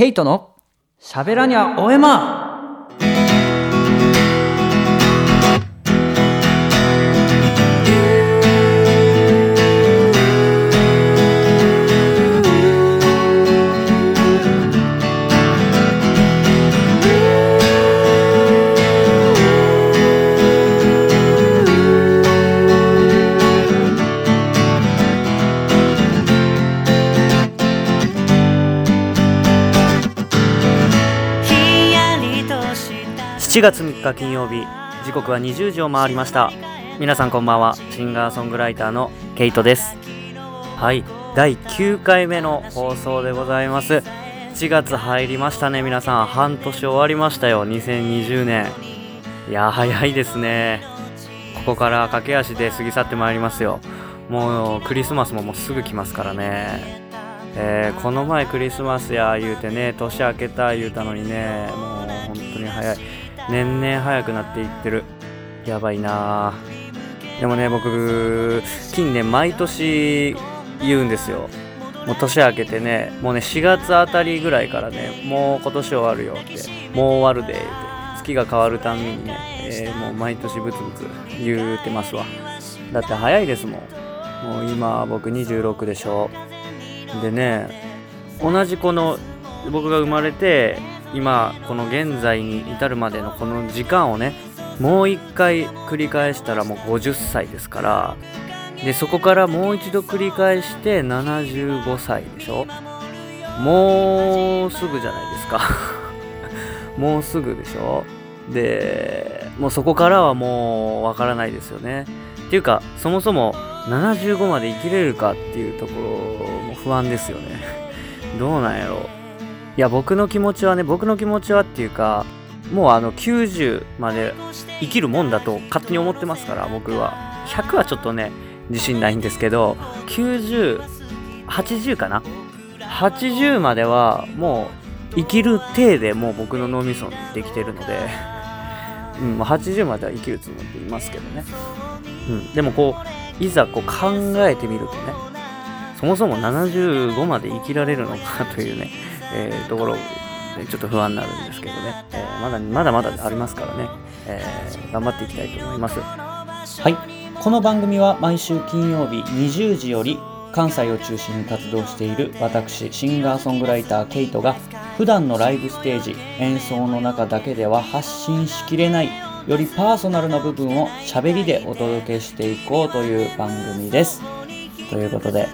ケイトの喋らにゃおえま7月3日金曜日時刻は20時を回りました。皆さんこんばんは。シンガーソングライターのケイトです。はい第9回目の放送でございます。7月入りましたね。皆さん半年終わりましたよ。2020年。いや早いですね。ここから駆け足で過ぎ去ってまいりますよ。もうクリスマスももうすぐ来ますからね。えー、この前クリスマスや言うてね年明けた言うたのにねもう本当に早い。年々早くなっていってる。やばいなでもね僕近年毎年言うんですよ。もう年明けてねもうね4月あたりぐらいからねもう今年終わるよって。もう終わるでって。月が変わるたんびにね、えー、もう毎年ブツブツ言うてますわ。だって早いですもん。もう今僕26でしょ。でね同じこの僕が生まれて今この現在に至るまでのこの時間をねもう一回繰り返したらもう50歳ですからでそこからもう一度繰り返して75歳でしょ？もうすぐじゃないですか。もうすぐでしょ？でもうそこからはもうわからないですよね。っていうかそもそも75まで生きれるかっていうところも不安ですよね。どうなんやろ？ういや僕の気持ちはね僕の気持ちはっていうかもうあの90まで生きるもんだと勝手に思ってますから僕は。100はちょっとね自信ないんですけど9080かな？80まではもう生きる体でもう僕の脳みそにできてるので、うん、80までは生きるつもりでいますけどね、うん、でもこういざこう考えてみるとねそもそも75まで生きられるのかというねえー、ところちょっと不安になるんですけどね、えー、まだまだまだありますからね、えー、頑張っていきたいと思います。はい。この番組は毎週金曜日20時より関西を中心に活動している私シンガーソングライターケイトが普段のライブステージ演奏の中だけでは発信しきれないよりパーソナルな部分を喋りでお届けしていこうという番組です。ということで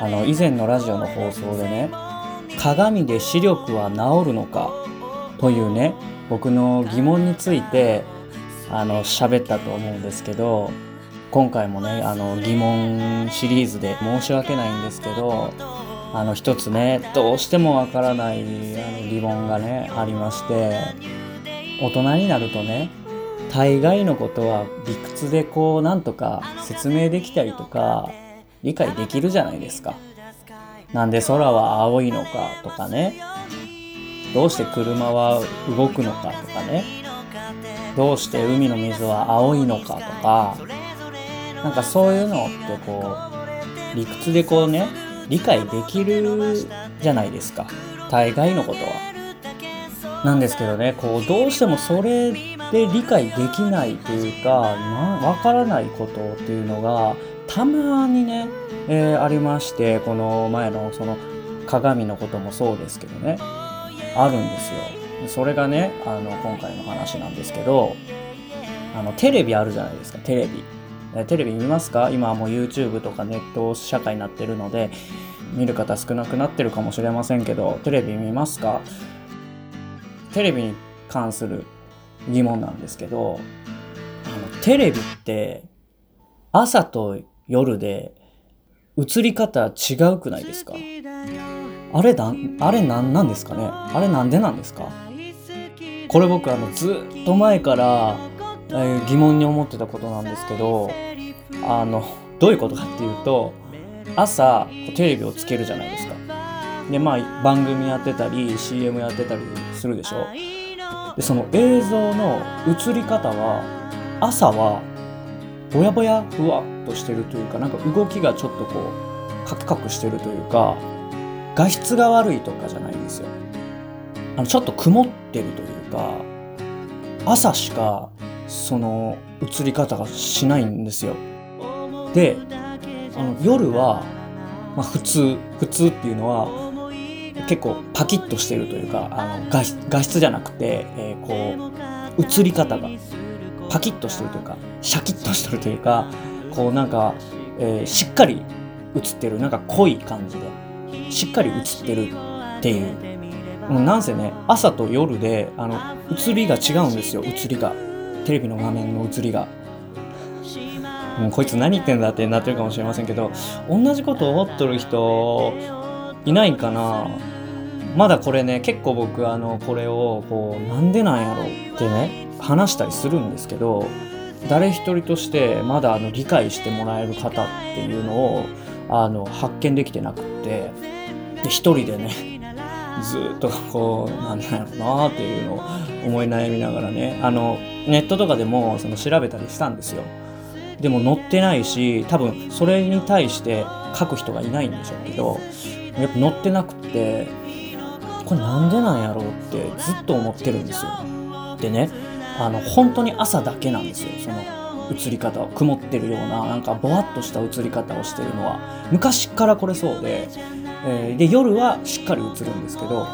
あの以前のラジオの放送でね鏡で視力は治るのか？というね僕の疑問についてあの喋ったと思うんですけど今回もねあの疑問シリーズで申し訳ないんですけどあの一つねどうしてもわからないあの疑問がねありまして大人になるとね大概のことは理屈でこうなんとか説明できたりとか理解できるじゃないですか。なんで空は青いのかとかね。どうして車は動くのかとかね。どうして海の水は青いのかとか。なんかそういうのってこう理屈でこうね理解できるじゃないですか。大概のことは。なんですけどねこうどうしてもそれで理解できないというかわからないことっていうのがたまにねえー、ありましてこの前のその鏡のこともそうですけどねあるんですよ。それがねあの今回の話なんですけどあのテレビあるじゃないですかテレビ。テレビ見ますか？今はもう YouTube とかネット社会になってるので見る方少なくなってるかもしれませんけどテレビ見ますか？テレビに関する疑問なんですけどあのテレビって朝と夜で映り方違うくないですか？あれだあれなんなんですかね？あれなんでなんですか？これ僕あのずっと前から、えー、疑問に思ってたことなんですけどあのどういうことかっていうと朝テレビをつけるじゃないですか。でまあ番組やってたり CM やってたりするでしょ？でその映像の映り方は朝はぼやぼやふわっとしてるというかなんか動きがちょっとこうカクカクしてるというか画質が悪いとかじゃないんですよ。あのちょっと曇ってるというか朝しかその映り方がしないんですよ。であの夜は、まあ、普通普通っていうのは結構パキッとしてるというかあの画画質じゃなくて、えー、こう映り方がパキッとしてるというかシャキッとしてるというかこうなんか、えー、しっかり映ってるなんか濃い感じでしっかり映ってるっていうなんせね朝と夜であの映りが違うんですよ映りが。テレビの画面の映りが。もうこいつ何言ってんだってなってるかもしれませんけど同じこと思っとる人いないんかな。まだこれね結構僕あのこれをこうなんでなんやろってね話したりするんですけど誰一人としてまだあの理解してもらえる方っていうのをあの発見できてなくってで一人でね ずっとこうなんなんやろなっていうのを思い悩みながらねあのネットとかでもその調べたりしたんですよ。でも載ってないし多分それに対して書く人がいないんでしょうけどやっぱ載ってなくってこれなんでなんやろうってずっと思ってるんですよ。でねあの本当に朝だけなんですよ。その映り方を。曇ってるようななんかぼわっとした映り方をしてるのは。昔からこれそうで,、えー、で夜はしっかり映るんですけど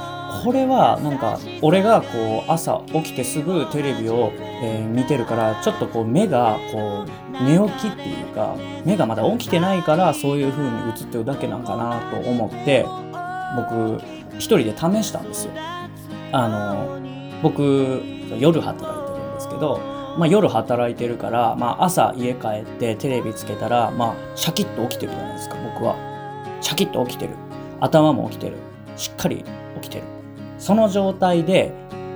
これはなんか俺がこう朝起きてすぐテレビを、え、見てるからちょっとこう目がこう寝起きっていうか目がまだ起きてないからそういう風に映ってるだけなんかなと思って僕一人で試したんですよ。あの僕夜働いど、まあ、夜働いてるから、まあ、朝家帰ってテレビつけたら、まあ、シャキッと起きてるじゃないですか僕は。シャキッと起きてる。頭も起きてる。しっかり起きてる。その状態で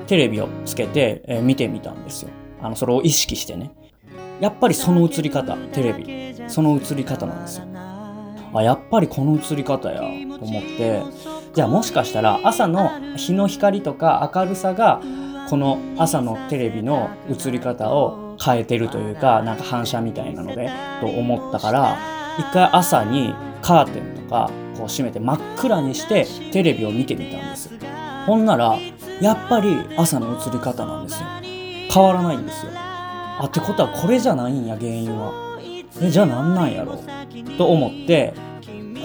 テレビをつけて、えー、見てみたんですよ。あのそれを意識してね。やっぱりその映り方テレビ。その映り方なんですよ。あやっぱりこの映り方やと思って。じゃあもしかしたら朝の日の光とか明るさがこの朝のテレビの映り方を変えてるというかなんか反射みたいなのでと思ったから一回朝にカーテンとかこう閉めて真っ暗にしてテレビを見てみたんですほんならやっぱり朝の映り方なんですよ。変わらないんですよ。あってことはこれじゃないんや原因は。えじゃあ何なんやろ？と思って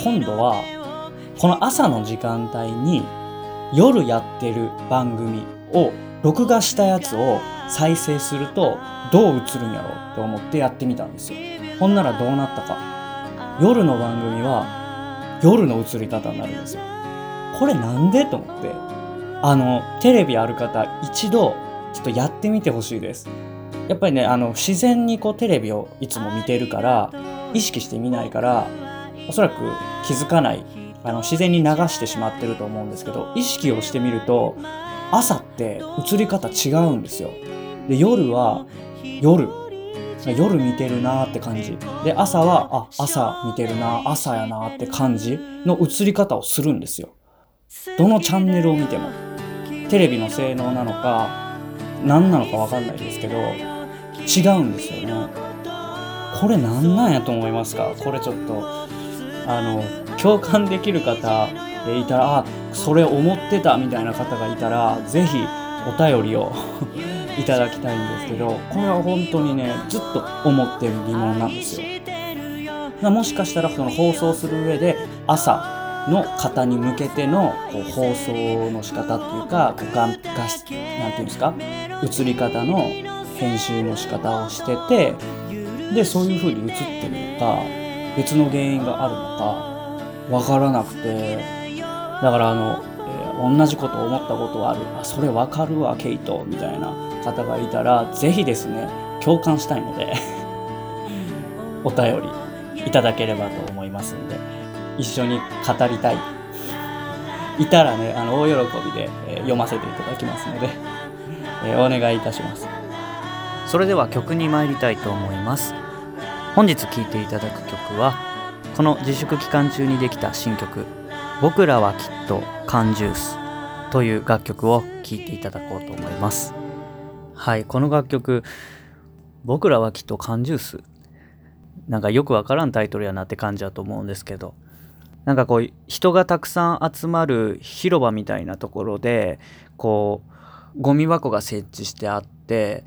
今度はこの朝の時間帯に夜やってる番組を録画したやつを再生するとどう映るんやろうって思ってやってみたんですよ。ほんならどうなったか。夜の番組は夜の映り方になるんですよ。これなんでと思って。あのテレビある方一度ちょっとやってみてほしいです。やっぱりねあの自然にこうテレビをいつも見てるから意識して見ないからおそらく気づかない。あの自然に流してしまってると思うんですけど意識をしてみると朝って映り方違うんですよ。で夜は夜。夜見てるなーって感じ。で朝はあ朝見てるなー朝やなーって感じの映り方をするんですよ。どのチャンネルを見ても。テレビの性能なのか何なのか分かんないですけど違うんですよね。これ何なんやと思いますか？これちょっとあの共感できる方いたらあそれ思ってたみたいな方がいたら是非お便りを いただきたいんですけどこれは本当にねずっと思ってる疑問なんですよ。もしかしたらその放送する上で朝の方に向けてのこう放送の仕方っていうか画画質なんていうんですか映り方の編集の仕方をしててでそういう風に映ってるのか別の原因があるのかわからなくてだからあの、えー、同じこと思ったことはある。あそれわかるわケイト。みたいな方がいたら是非ですね共感したいので お便りいただければと思いますんで一緒に語りたい。いたらねあの大喜びで、えー、読ませていただきますので、えー、お願いいたします。それでは曲に参りたいと思います。本日聴いていただく曲はこの自粛期間中にできた新曲「僕らはきっと缶ジュース」という楽曲を聴いていただこうと思います。はいこの楽曲「僕らはきっと缶ジュース」なんかよくわからんタイトルやなって感じだと思うんですけど。なんかこう人がたくさん集まる広場みたいなところでこうゴミ箱が設置してあって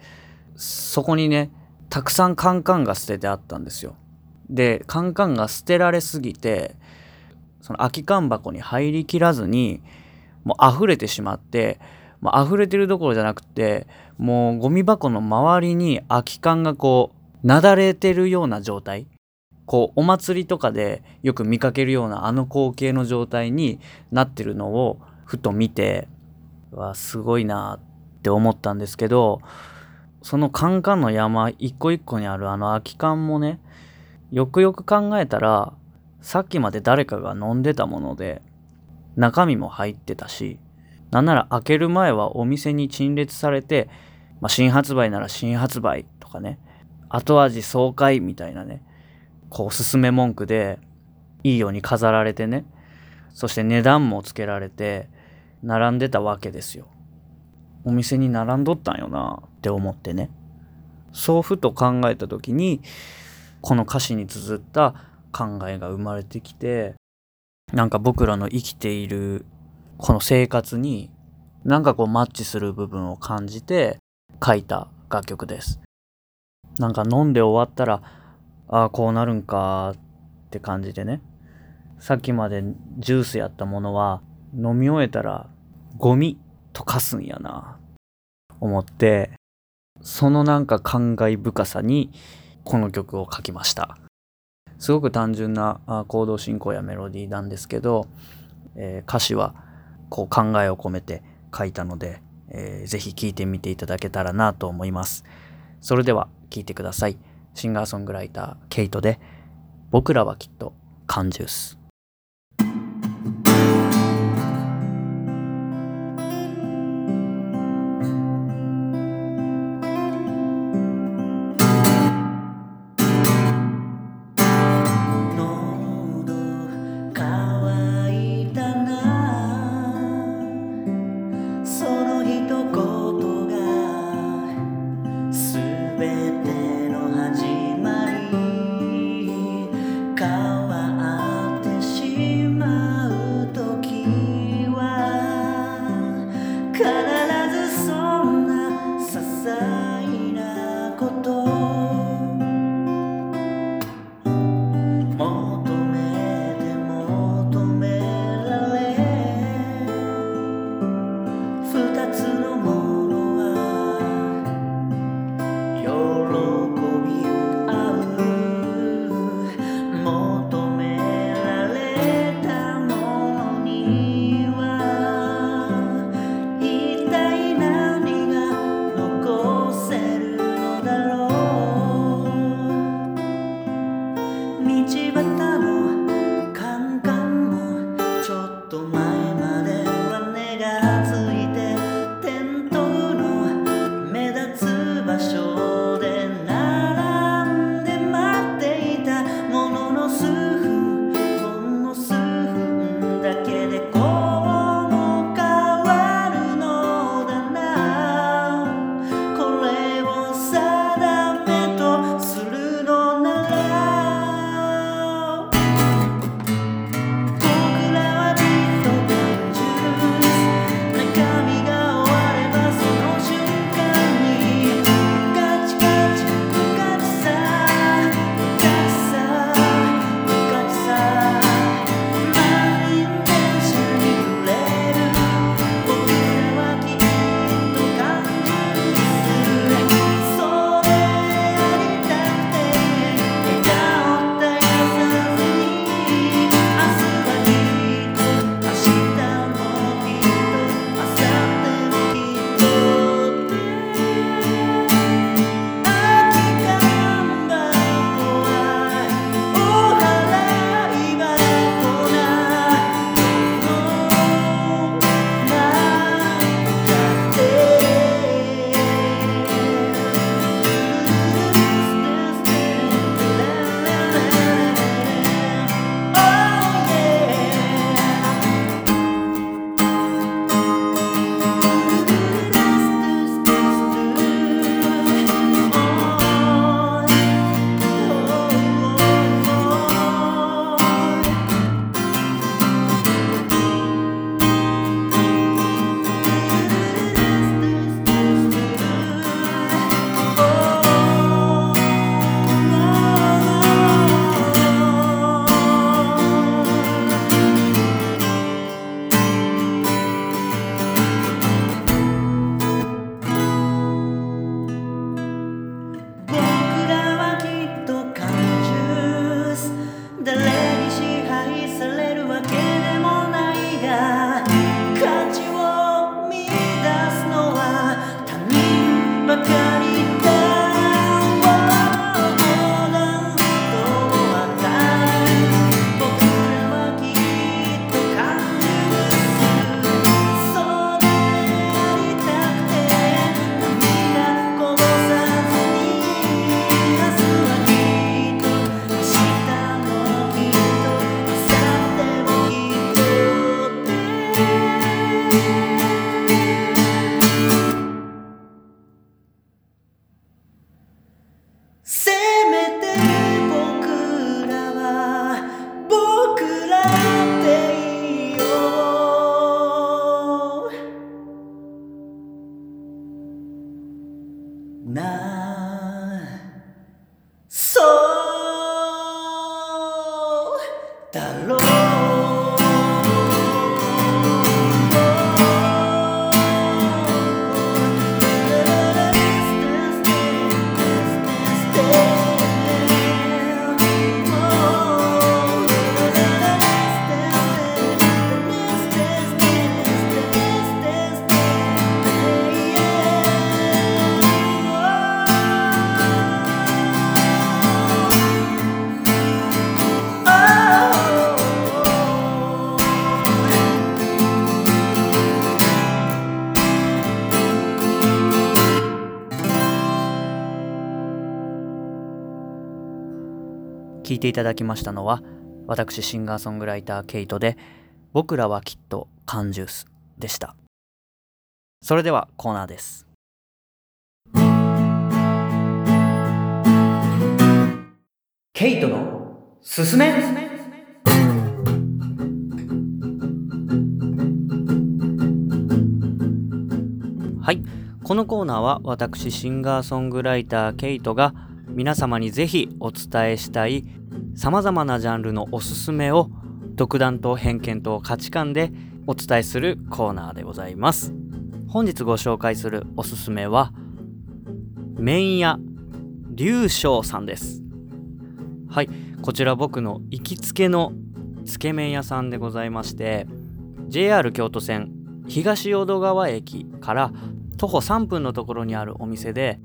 そこにねたくさんカンカンが捨ててあったんですよ。でカンカンが捨てられすぎてその空き缶箱に入りきらずにもう溢れてしまってもう溢れてるどころじゃなくてもうゴミ箱の周りに空き缶がこうなだれてるような状態。こうお祭りとかでよく見かけるようなあの光景の状態になってるのをふと見てわすごいなって思ったんですけどそのカンカンの山一個一個にあるあの空き缶もねよくよく考えたらさっきまで誰かが飲んでたもので中身も入ってたしなんなら開ける前はお店に陳列されて、まあ、新発売なら新発売とかね後味爽快みたいなねこうおすすめ文句でいいように飾られてねそして値段もつけられて並んでたわけですよ。お店に並んどったんよなって思ってね。そうふと考えた時にこの歌詞に綴った考えが生まれてきてなんか僕らの生きているこの生活になんかこうマッチする部分を感じて書いた楽曲です。なんか飲んで終わったらああこうなるんかって感じでねさっきまでジュースやったものは飲み終えたらゴミと化すんやな思ってそのなんか感慨深さにこの曲を書きましたすごく単純な行動進行やメロディーなんですけど、えー、歌詞はこう考えを込めて書いたので、えー、ぜひ聴いてみていただけたらなと思います。それでは聴いてください。シンガーソングライターケイトで僕らはきっと缶ジュース。ていただきましたのは私シンガーソングライターケイトで「僕らはきっと缶ジュース」でした。それではコーナーです。ケイトのすすめ。はい。このコーナーは私シンガーソングライターケイトが皆様にぜひお伝えしたいさまざまなジャンルのおすすめを独断と偏見と価値観でお伝えするコーナーでございます。本日ご紹介するおすすめは麺屋龍翔さんです。はいこちら僕の行きつけのつけ麺屋さんでございまして JR 京都線東淀川駅から徒歩3分のところにあるお店で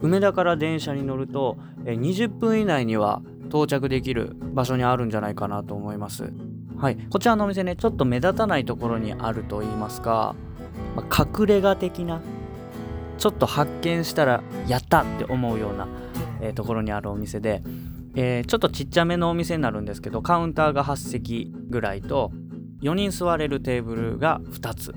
梅田から電車に乗ると20分以内には到着できる場所にあるんじゃないかなと思います。はい。こちらのお店ねちょっと目立たないところにあると言いますか、まあ、隠れ家的なちょっと発見したらやったって思うような、えー、ところにあるお店で、えー、ちょっとちっちゃめのお店になるんですけどカウンターが8席ぐらいと4人座れるテーブルが2つ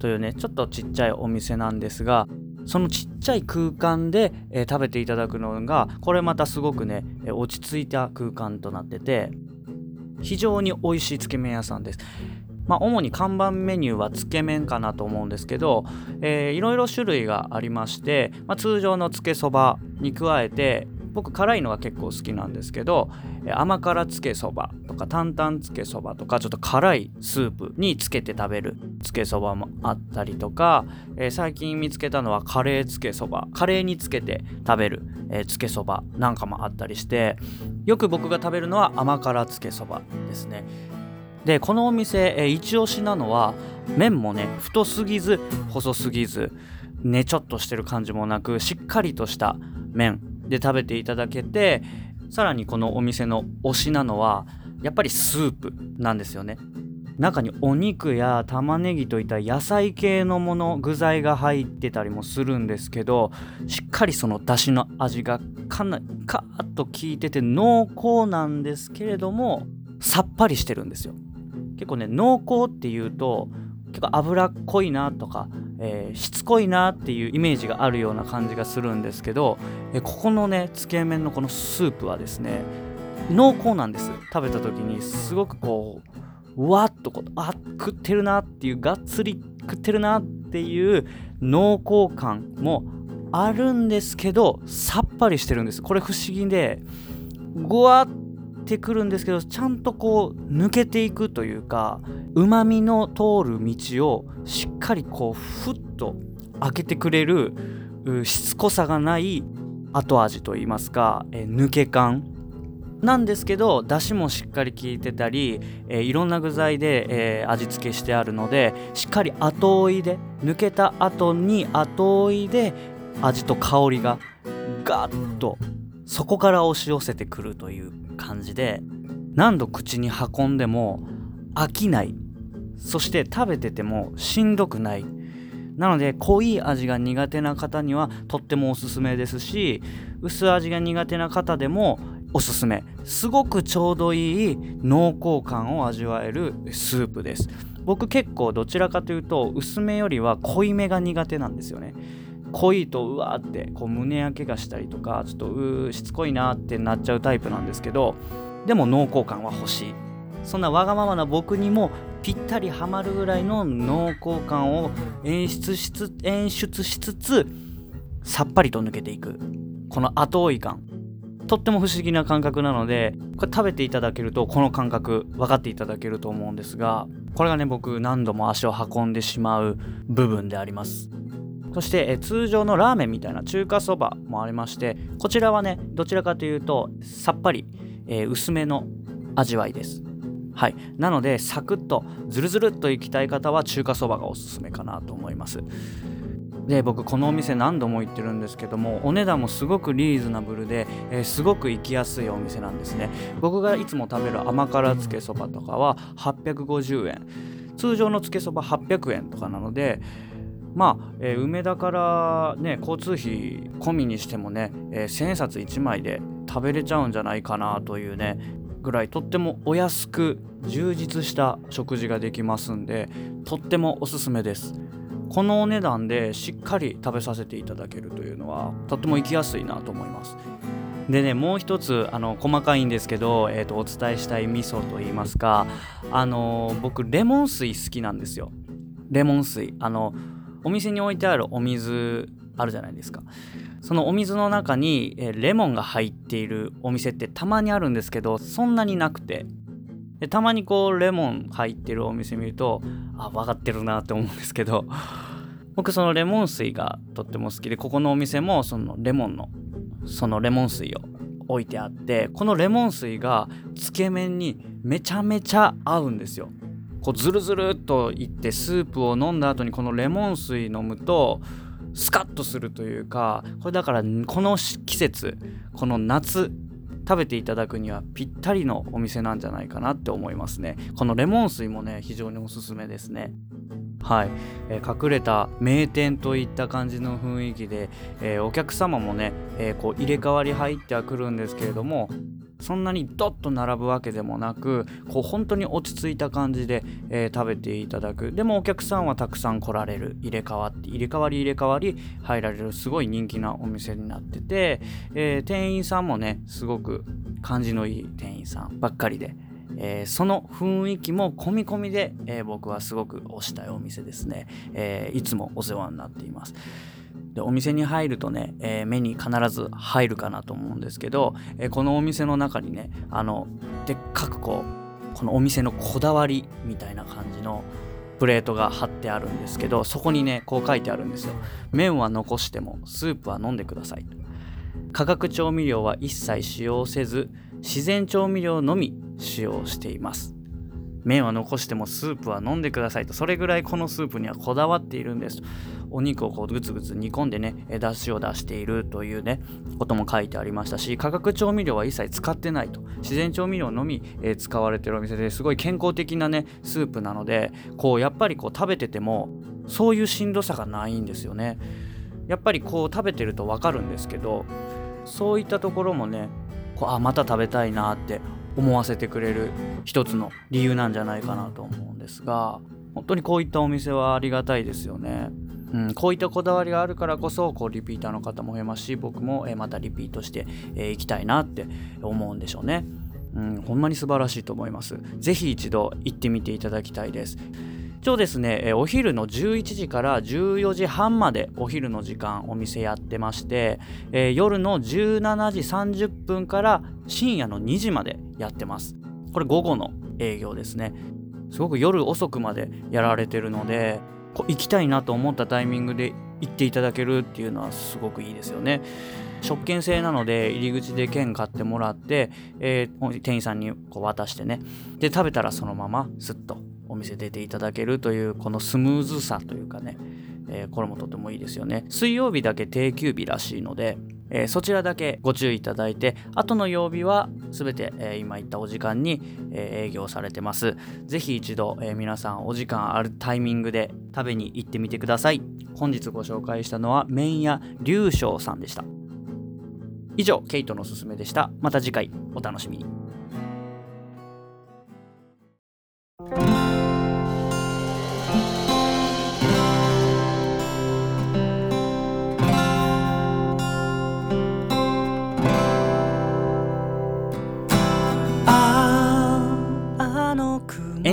というねちょっとちっちゃいお店なんですがそのちっちゃい空間で、えー、食べていただくのがこれまたすごくね、落ち着いた空間となってて非常に美味しいつけ麺屋さんです。まあ、主に看板メニューはつけ麺かなと思うんですけど、えー、いろいろ種類がありまして、まあ、通常のつけそばに加えて僕辛いのが結構好きなんですけど甘辛つけそばとか担々つけそばとかちょっと辛いスープにつけて食べるつけそばもあったりとか、えー、最近見つけたのはカレーつけそばカレーにつけて食べる、えー、つけそばなんかもあったりしてよく僕が食べるのは甘辛つけそばですね。でこのお店、えー、一押しなのは麺もね太すぎず細すぎずねちょっとしてる感じもなくしっかりとした麺で食べていただけてさらにこのお店の推しなのはやっぱりスープなんですよね。中にお肉や玉ねぎといった野菜系のもの具材が入ってたりもするんですけどしっかりその出汁の味がかなりカーッと効いてて濃厚なんですけれどもさっぱりしてるんですよ。結構ね濃厚っていうと結構脂っこいなとかえー、しつこいなっていうイメージがあるような感じがするんですけど、えー、ここのねつけ麺のこのスープはですね濃厚なんです。食べた時にすごくこうわっとこうあ食ってるなっていうがっつり食ってるなっていう濃厚感もあるんですけどさっぱりしてるんです。これ不思議でぐわってくるんですけどちゃんとこう抜けていくというかうまみの通る道をしっかりこうふっと開けてくれるしつこさがない後味といいますか、え抜け感。なんですけどだしもしっかり効いてたり、えー、いろんな具材で、えー、味付けしてあるのでしっかり後追いで抜けた後に後追いで味と香りがガッとそこから押し寄せてくるという感じで何度口に運んでも飽きない。そして食べててもしんどくない。なので濃い味が苦手な方にはとってもおすすめですし薄味が苦手な方でもおすすめ。すごくちょうどいい濃厚感を味わえるスープです。僕結構どちらかというと薄めよりは濃いめが苦手なんですよね。濃いとうわーってこう胸焼けがしたりとかちょっとうしつこいなってなっちゃうタイプなんですけどでも濃厚感は欲しい。そんなわがままな僕にもぴったりはまるぐらいの濃厚感を演出しつ演出しつつさっぱりと抜けていく。この後追い感。とっても不思議な感覚なのでこれ食べていただけるとこの感覚分かっていただけると思うんですがこれがね僕何度も足を運んでしまう部分であります。そして通常のラーメンみたいな中華そばもありましてこちらはねどちらかというとさっぱり、えー、薄めの味わいです。はい。なのでサクッとズルズルっといきたい方は中華そばがおすすめかなと思います。で僕このお店何度も行ってるんですけどもお値段もすごくリーズナブルで、えー、すごく行きやすいお店なんですね。僕がいつも食べる甘辛つけそばとかは850円。通常のつけそば800円とかなのでまあ、えー、梅田からね交通費込みにしてもね、えー、千円札1枚で食べれちゃうんじゃないかなというねぐらいとってもお安く充実した食事ができますんでとってもおすすめです。このお値段でしっかり食べさせていただけるというのはとっても行きやすいなと思います。でねもう一つあの細かいんですけど、えーと、お伝えしたい味噌といいますかあの僕レモン水好きなんですよ。レモン水。あのお店に置いてあるお水あるじゃないですか。そのお水の中に、レモンが入っているお店ってたまにあるんですけどそんなになくて。でたまにこうレモン入ってるお店見るとあ分かってるなって思うんですけど。僕そのレモン水がとっても好きでここのお店もそのレモンのそのレモン水を置いてあってこのレモン水がつけ麺にめちゃめちゃ合うんですよ。こうズルズルっといってスープを飲んだ後にこのレモン水飲むとスカッとするというかこれだからこの季節この夏食べていただくにはぴったりのお店なんじゃないかなって思いますね。このレモン水もね非常におすすめですね。はい、えー、隠れた名店といった感じの雰囲気で、えー、お客様もね、えー、こう入れ替わり入ってはくるんですけれどもそんなにドッと並ぶわけでもなくこう本当に落ち着いた感じで、えー、食べていただく。でもお客さんはたくさん来られる。入れ替わって入れ替わり入れ替わり入られるすごい人気なお店になってて、えー、店員さんもねすごく感じのいい店員さんばっかりでえー、その雰囲気も込み込みで、え、僕はすごく推したいお店ですね、え、いつもお世話になっています。でお店に入るとね、え目に必ず入るかなと思うんですけど、えこのお店の中にねあのでっかくこうこのお店のこだわりみたいな感じのプレートが貼ってあるんですけどそこにねこう書いてあるんですよ。麺は残してもスープは飲んでください。化学調味料は一切使用せず自然調味料のみ使用しています。麺は残してもスープは飲んでくださいとそれぐらいこのスープにはこだわっているんです。お肉をこうグツグツ煮込んでね出汁を出しているというねことも書いてありましたし化学調味料は一切使ってないと自然調味料のみ、え使われてるお店ですごい健康的なねスープなのでこうやっぱりこう食べててもそういうしんどさがないんですよねやっぱりこう食べてると分かるんですけどそういったところもねこうあまた食べたいなって思わせてくれる一つの理由なんじゃないかなと思うんですが本当にこういったお店はありがたいですよね。うん、こういったこだわりがあるからこそこうリピーターの方も増えますし僕も、えまたリピートして、え行きたいなって思うんでしょうね。うん、ほんまに素晴らしいと思います。ぜひ一度行ってみていただきたいです。一応ですね、お昼の11時から14時半までお昼の時間お店やってまして、えー、夜の17時30分から深夜の2時までやってます。これ午後の営業ですね。すごく夜遅くまでやられてるので、行きたいなと思ったタイミングで行っていただけるっていうのはすごくいいですよね。食券制なので入り口で券買ってもらって、えー、店員さんにこう渡してね。で食べたらそのまますっとお店出ていただけるというこのスムーズさというかね、えー、これもとてもいいですよね。水曜日だけ定休日らしいので、えー、そちらだけご注意いただいて後の曜日は全て、えー、今言ったお時間に、え営業されてます。ぜひ一度、え皆さんお時間あるタイミングで食べに行ってみてください。本日ご紹介したのは麺屋龍翔さんでした。以上ケイトのおすすめでした。また次回お楽しみに。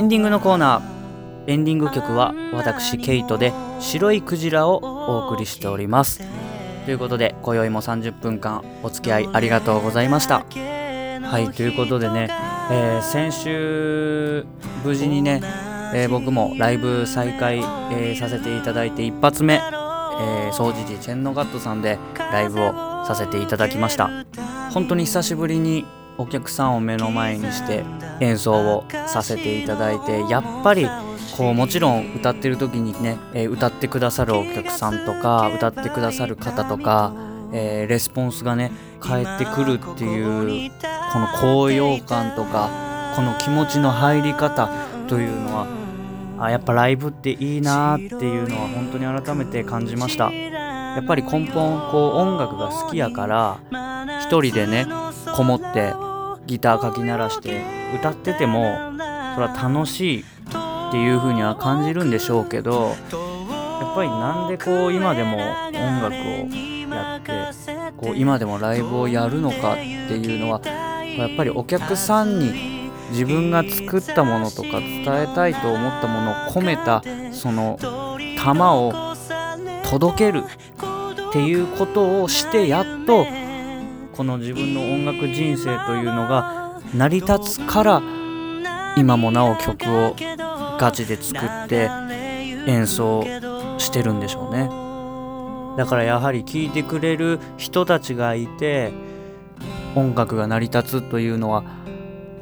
エンディングのコーナー。エンディング曲は私ケイトで「白いクジラ」をお送りしております。ということで今宵も30分間お付き合いありがとうございました。はいということでね、えー、先週無事にね、えー、僕もライブ再開、えー、させていただいて一発目、えー、総持寺チェンノガットさんでライブをさせていただきました。本当に久しぶりにお客さんを目の前にして演奏をさせていただいてやっぱりこうもちろん歌ってる時にね、えー、歌ってくださるお客さんとか歌ってくださる方とか、えー、レスポンスがね返ってくるっていうこの高揚感とかこの気持ちの入り方というのはあやっぱライブっていいなっていうのは本当に改めて感じました。やっぱり根本こう音楽が好きやから一人でねこもってギターかき鳴らして歌っててもそれは楽しいっていう風には感じるんでしょうけどやっぱりなんでこう今でも音楽をやってこう今でもライブをやるのかっていうのはやっぱりお客さんに自分が作ったものとか伝えたいと思ったものを込めたその玉を届けるっていうことをしてやっとこの自分の音楽人生というのが成り立つから今もなお曲をガチで作って演奏してるんでしょうね。だからやはり聴いてくれる人たちがいて音楽が成り立つというのは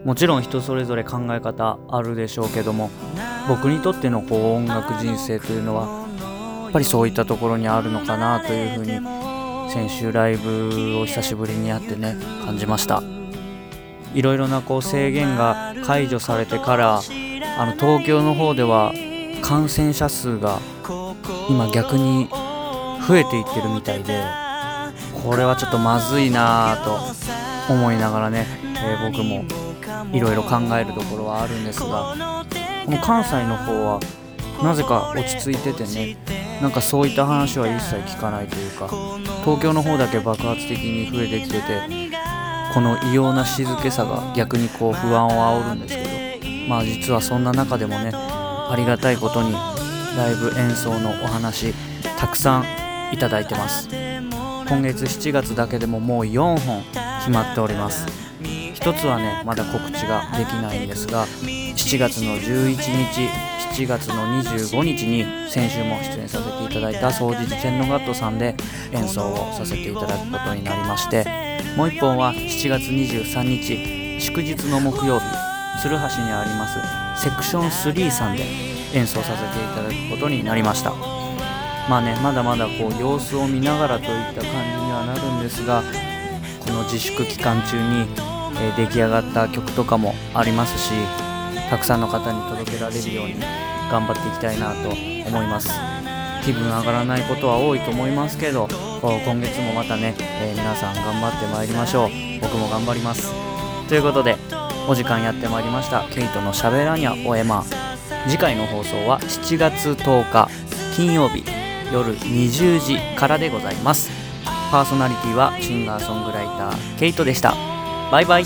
もちろん人それぞれ考え方あるでしょうけども僕にとってのこう音楽人生というのはやっぱりそういったところにあるのかなというふうに先週ライブを久しぶりにやってね感じました。いろいろなこう制限が解除されてからあの東京の方では感染者数が今逆に増えていってるみたいでこれはちょっとまずいなぁと思いながらね、えー、僕もいろいろ考えるところはあるんですがこの関西の方はなぜか落ち着いててねなんかそういった話は一切聞かないというか東京の方だけ爆発的に増えてきててこの異様な静けさが逆にこう不安を煽るんですけどまあ実はそんな中でもねありがたいことにライブ演奏のお話たくさんいただいてます。今月7月だけでももう4本決まっております。一つはねまだ告知ができないんですが7月の11日7月の25日に先週も出演させていただいた総持寺天のガットさんで演奏をさせていただくことになりましてもう一本は7月23日祝日の木曜日鶴橋にありますセクション3さんで演奏させていただくことになりました。まあねまだまだこう様子を見ながらといった感じにはなるんですがこの自粛期間中に、え、出来上がった曲とかもありますしたくさんの方に届けられるように頑張っていきたいなと思います。気分上がらないことは多いと思いますけど今月もまたね、えー、皆さん頑張ってまいりましょう。僕も頑張ります。ということでお時間やってまいりました。ケイトのしゃべらにゃおえま次回の放送は7月10日金曜日夜20時からでございます。パーソナリティはシンガーソングライターケイトでした。バイバイ。